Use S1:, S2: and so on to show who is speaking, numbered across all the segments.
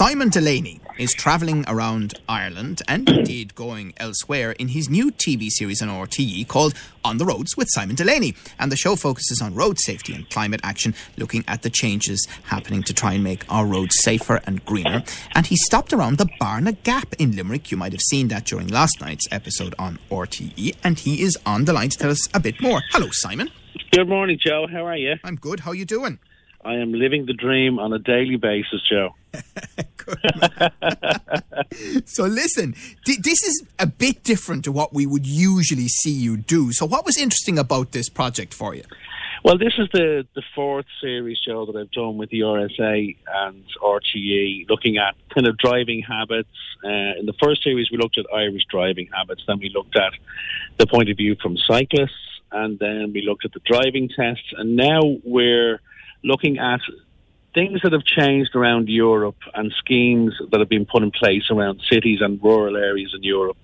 S1: Simon Delaney is travelling around Ireland and indeed going elsewhere in his new TV series on RTE called On the Roads with Simon Delaney. And the show focuses on road safety and climate action, looking at the changes happening to try and make our roads safer and greener. And he stopped around the Barna Gap in Limerick. You might have seen that during last night's episode on RTE. And he is on the line to tell us a bit more. Hello, Simon.
S2: Good morning, Joe. How are you?
S1: I'm good. How are you doing?
S2: I am living the dream on a daily basis, Joe.
S1: so listen, th- this is a bit different to what we would usually see you do. So what was interesting about this project for you?
S2: Well, this is the, the fourth series show that I've done with the RSA and RTE, looking at kind of driving habits. Uh, in the first series, we looked at Irish driving habits. Then we looked at the point of view from cyclists, and then we looked at the driving tests. And now we're looking at things that have changed around Europe and schemes that have been put in place around cities and rural areas in Europe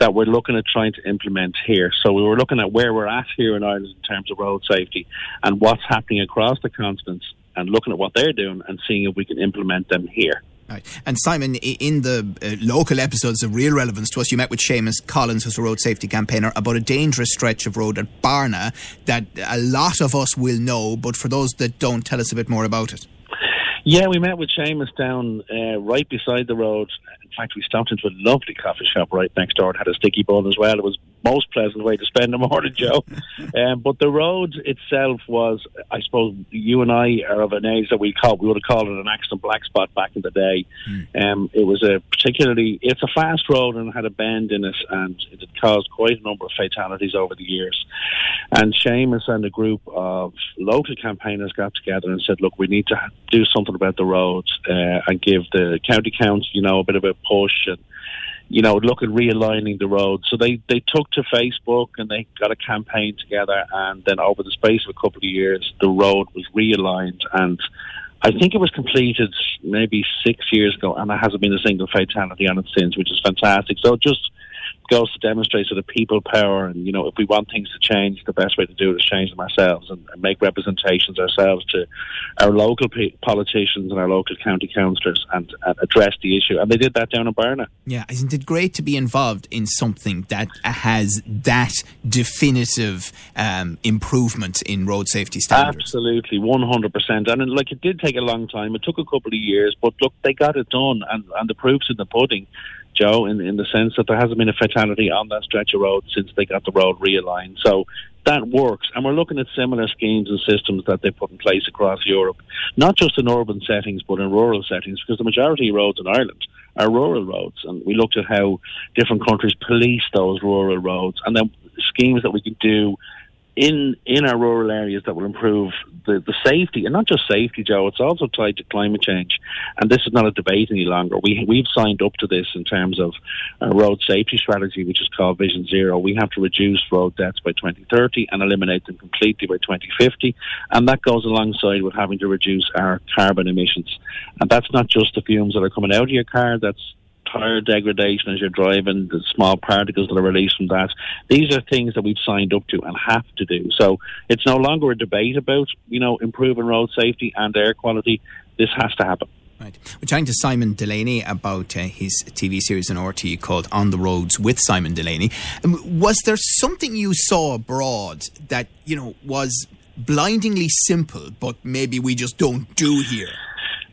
S2: that we're looking at trying to implement here. So we were looking at where we're at here in Ireland in terms of road safety and what's happening across the continent and looking at what they're doing and seeing if we can implement them here.
S1: Right. And Simon, in the uh, local episodes of real relevance to us, you met with Seamus Collins, who's a road safety campaigner, about a dangerous stretch of road at Barna that a lot of us will know, but for those that don't, tell us a bit more about it.
S2: Yeah, we met with Seamus down uh, right beside the road. In fact, we stopped into a lovely coffee shop right next door and had a sticky bun as well. It was most pleasant way to spend the morning, Joe. um, but the road itself was, I suppose, you and I are of an age that we call we would have called it an accident black spot back in the day. Mm. Um, it was a particularly it's a fast road and had a bend in it, and it had caused quite a number of fatalities over the years. And Seamus and a group of local campaigners got together and said, "Look, we need to do something about the roads uh, and give the county council, you know, a bit of a push and." You know, look at realigning the road. So they, they took to Facebook and they got a campaign together. And then over the space of a couple of years, the road was realigned. And I think it was completed maybe six years ago, and there hasn't been a single fatality on it since, which is fantastic. So just goes to demonstrate sort of people power. And, you know, if we want things to change, the best way to do it is change them ourselves and, and make representations ourselves to our local pe- politicians and our local county councillors and, and, address the issue. And they did that down in Barna.
S1: Yeah, isn't it great to be involved in something that has that definitive um, improvement in road safety standards?
S2: Absolutely, 100%. And like it did take a long time. It took a couple of years, but look, they got it done and, and the proof's in the pudding. Joe, in, in the sense that there hasn't been a fatality on that stretch of road since they got the road realigned. So that works. And we're looking at similar schemes and systems that they put in place across Europe, not just in urban settings, but in rural settings, because the majority of roads in Ireland are rural roads. And we looked at how different countries police those rural roads and then schemes that we could do in in our rural areas that will improve the, the safety and not just safety, Joe. It's also tied to climate change, and this is not a debate any longer. We we've signed up to this in terms of a road safety strategy, which is called Vision Zero. We have to reduce road deaths by 2030 and eliminate them completely by 2050, and that goes alongside with having to reduce our carbon emissions. And that's not just the fumes that are coming out of your car. That's tire degradation as you're driving, the small particles that are released from that. These are things that we've signed up to and have to do. So it's no longer a debate about, you know, improving road safety and air quality. This has to happen.
S1: Right. We're chatting to Simon Delaney about uh, his TV series on RTE called On the Roads with Simon Delaney. Um, was there something you saw abroad that, you know, was blindingly simple, but maybe we just don't do here?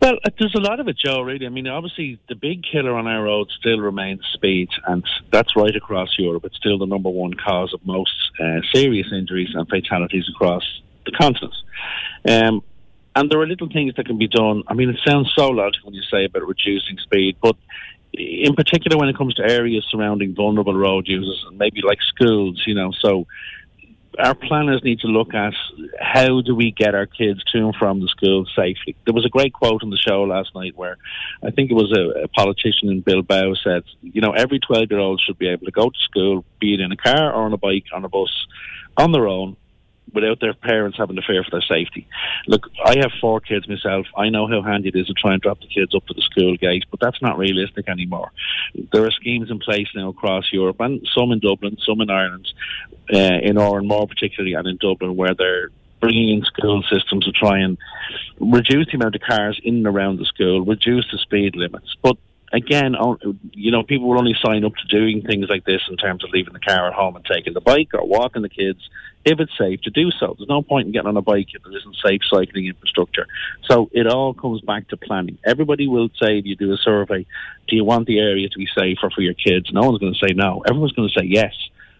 S2: Well, uh, there's a lot of it, Joe, really. I mean, obviously, the big killer on our roads still remains speed, and that's right across Europe. It's still the number one cause of most uh, serious injuries and fatalities across the continent. Um, and there are little things that can be done. I mean, it sounds so logical when you say about reducing speed, but in particular when it comes to areas surrounding vulnerable road users, and maybe like schools, you know, so our planners need to look at how do we get our kids to and from the school safely. There was a great quote on the show last night where I think it was a, a politician in Bilbao said, you know, every 12 year old should be able to go to school, be it in a car or on a bike, on a bus, on their own, without their parents having to fear for their safety. Look, I have four kids myself. I know how handy it is to try and drop the kids up to the school gate, but that's not realistic anymore. There are schemes in place now across Europe, and some in Dublin, some in Ireland, uh, in Oranmore particularly, and in Dublin, where they're bringing in school systems to try and reduce the amount of cars in and around the school, reduce the speed limits. But again, oh, you know, people will only sign up to doing things like this in terms of leaving the car at home and taking the bike or walking the kids if it's safe to do so. There's no point in getting on a bike if there isn't safe cycling infrastructure. So it all comes back to planning. Everybody will say, if you do a survey, do you want the area to be safer for your kids? No one's going to say no. Everyone's going to say yes.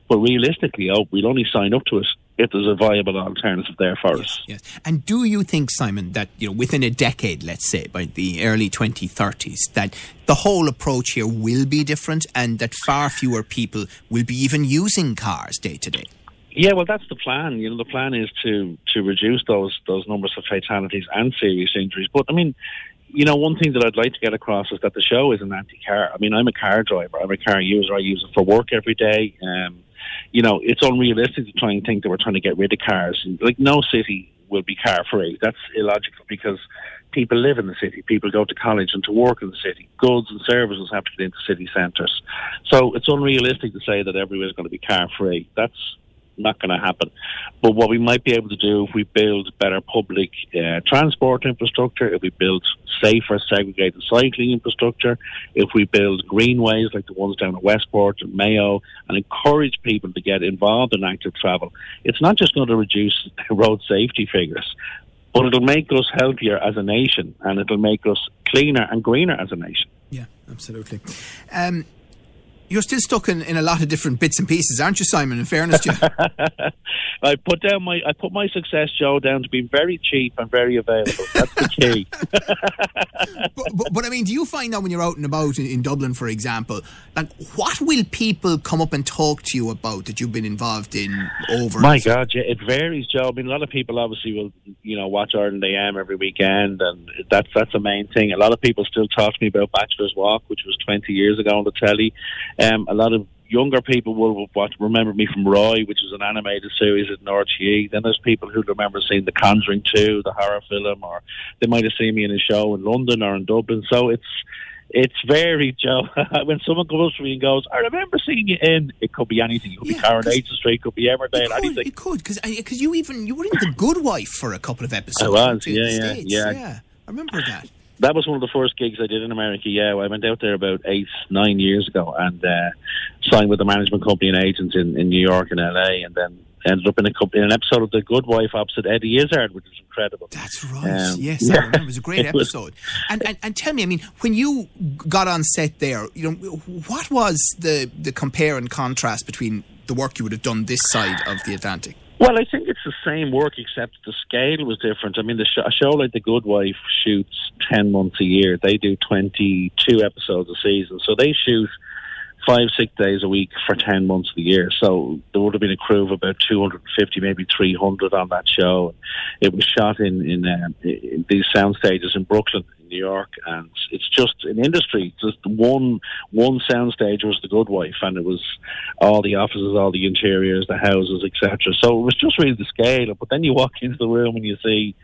S2: But realistically, oh, we'll only sign up to it if there's a viable alternative there for
S1: yes,
S2: us.
S1: Yes. And do you think, Simon, that you know within a decade, let's say by the early 2030s, that the whole approach here will be different, and that far fewer people will be even using cars day to day?
S2: Yeah, well, that's the plan. You know, the plan is to to reduce those those numbers of fatalities and serious injuries. But I mean, you know, one thing that I'd like to get across is that the show is an anti-car. I mean, I'm a car driver. I'm a car user. I use it for work every day. Um, you know, it's unrealistic to try and think that we're trying to get rid of cars. Like, no city will be car free. That's illogical because people live in the city. People go to college and to work in the city. Goods and services have to get into city centres. So it's unrealistic to say that everywhere is going to be car free. That's not going to happen. But what we might be able to do if we build better public uh, transport infrastructure, if we build safer segregated cycling infrastructure, if we build greenways like the ones down at Westport and Mayo, and encourage people to get involved in active travel, it's not just going to reduce road safety figures. But it'll make us healthier as a nation, and it'll make us cleaner and greener as a nation.
S1: Yeah, absolutely. Um, you're still stuck in, in a lot of different bits and pieces, aren't you, Simon? In fairness to you,
S2: I put down my I put my success, Joe, down to being very cheap and very available. That's the key.
S1: but, but, but, I mean, do you find that when you're out and about in, in, Dublin, for example, like what will people come up and talk to you about that you've been involved in over?
S2: My God, yeah, it varies, Joe. I mean, a lot of people obviously will, you know, watch Ireland AM every weekend, and that's that's the main thing. A lot of people still talk to me about Bachelor's Walk, which was 20 years ago on the telly. Um, a lot of younger people will watch, remember me from Roy, which was an animated series at RTE. Then there's people who remember seeing The Conjuring 2, the horror film, or they might have seen me in a show in London or in Dublin. So it's it's varied, Joe. when someone comes to me and goes, "I remember seeing you in," it could be anything. It could yeah, be Coronation Street, it could be Emmerdale,
S1: it could,
S2: anything.
S1: It could because because you even you were in The Good Wife for a couple of episodes.
S2: I was, yeah, yeah, yeah,
S1: yeah. I remember that
S2: that was one of the first gigs I did in America. Yeah, I went out there about eight, nine years ago and uh, signed with a management company and agents in, in New York and LA, and then ended up in a in an episode of The Good Wife opposite Eddie Izzard, which is incredible.
S1: That's right. Um, yes, yeah. I remember. It was a great episode. and, and and tell me, I mean, when you got on set there, you know, what was the the compare and contrast between the work you would have done this side of the Atlantic?
S2: Well, I think it's the same work, except the scale was different. I mean, the show, a show like The Good Wife shoots 10 months a year. They do 22 episodes a season. So they shoot five, six days a week for 10 months of the year. So there would have been a crew of about 250, maybe 300 on that show. It was shot in, in, um, in these sound stages in Brooklyn New York, and it's just an industry. Just one one soundstage was the Good Wife, and it was all the offices, all the interiors, the houses, etc. So it was just really the scale. But then you walk into the room and you see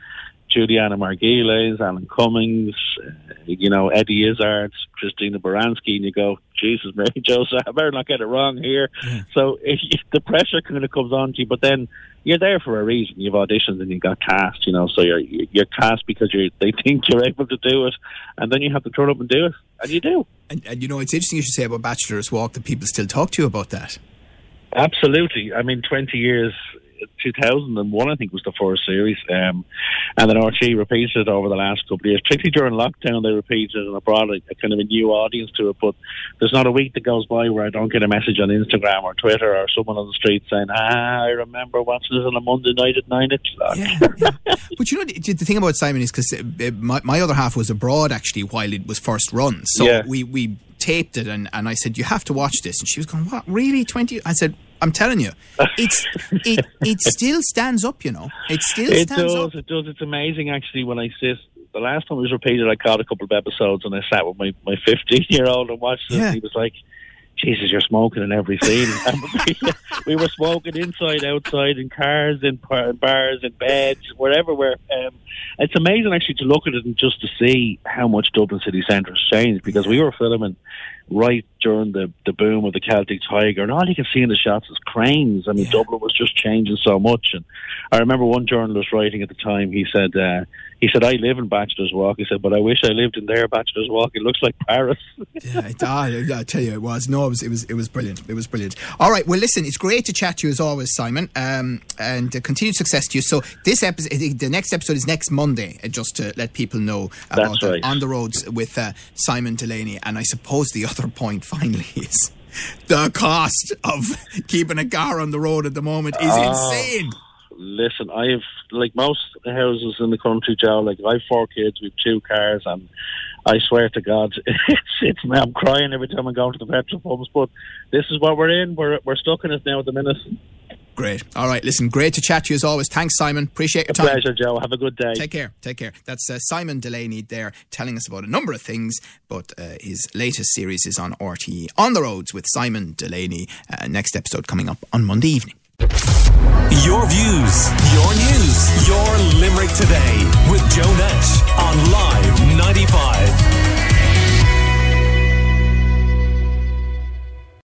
S2: Julianna Margulies, Alan Cummings, uh, you know, Eddie Izzard, Christina Baranski, and you go, Jesus, Mary Joseph, I better not get it wrong here. Yeah. So if, if the pressure kind of comes on to you, but then you're there for a reason. You've auditioned and you got cast, you know, so you're you're cast because you they think you're able to do it, and then you have to turn up and do it, and you do.
S1: And, and you know, it's interesting you should say about Bachelor's Walk that people still talk to you about that.
S2: Absolutely. I mean, 20 years 2001, I think, was the first series. Um, and then RTE repeated it over the last couple of years. Particularly during lockdown, they repeated it and brought a, a, kind of a new audience to it. But there's not a week that goes by where I don't get a message on Instagram or Twitter or someone on the street saying, ah, I remember watching this on a Monday night at 9 o'clock.
S1: Yeah, yeah. but you know, the, the thing about Simon is because uh, my, my other half was abroad actually while it was first run. So yeah. we, we taped it and, and I said, You have to watch this. And she was going, What, really? 20? I said, I'm telling you, it's it it still stands up. You know, it still stands up.
S2: it
S1: stands
S2: does,
S1: up.
S2: It does. It's amazing actually when I sit. The last time it was repeated, I caught a couple of episodes and I sat with my my 15 year old and watched it. Yeah. And he was like, Jesus, you're smoking in every scene. we were smoking inside, outside, in cars, in bars, in beds, wherever we're. Um, it's amazing actually to look at it and just to see how much Dublin city centre has changed because we were filming right during the, the boom of the Celtic Tiger, and all you can see in the shots is cranes. I mean, yeah. Dublin was just changing so much. And I remember one journalist writing at the time. He said, uh, "He said I live in Bachelor's Walk." He said, "But I wish I lived in their Bachelor's Walk. It looks like Paris."
S1: yeah, it, I, I tell you, it was. No, it was, it was, it was brilliant. It was brilliant. All right, well, listen, it's great to chat to you as always, Simon, um, and uh, continued success to you. So this episode, the next episode is next Monday, uh, just to let people know about
S2: right.
S1: on the roads with uh, Simon Delaney. And I suppose the other point finally is the cost of keeping a car on the road at the moment is uh, insane.
S2: Listen, I've like most houses in the country, Joe. Like I've four kids with two cars, and I swear to God, it's it's me. I'm crying every time I go to the petrol pumps. But this is what we're in. We're we're stuck in it now at the minute.
S1: Great. All right. Listen, great to chat to you as always. Thanks, Simon. Appreciate your
S2: time. pleasure, Joe. Have a good day.
S1: Take care. Take care. That's uh, Simon Delaney there telling us about a number of things, but uh, his latest series is on RTE On the Roads with Simon Delaney. Uh, next episode coming up on Monday evening.
S3: Your views, your news, your Limerick today with Joe Nash on Live 95.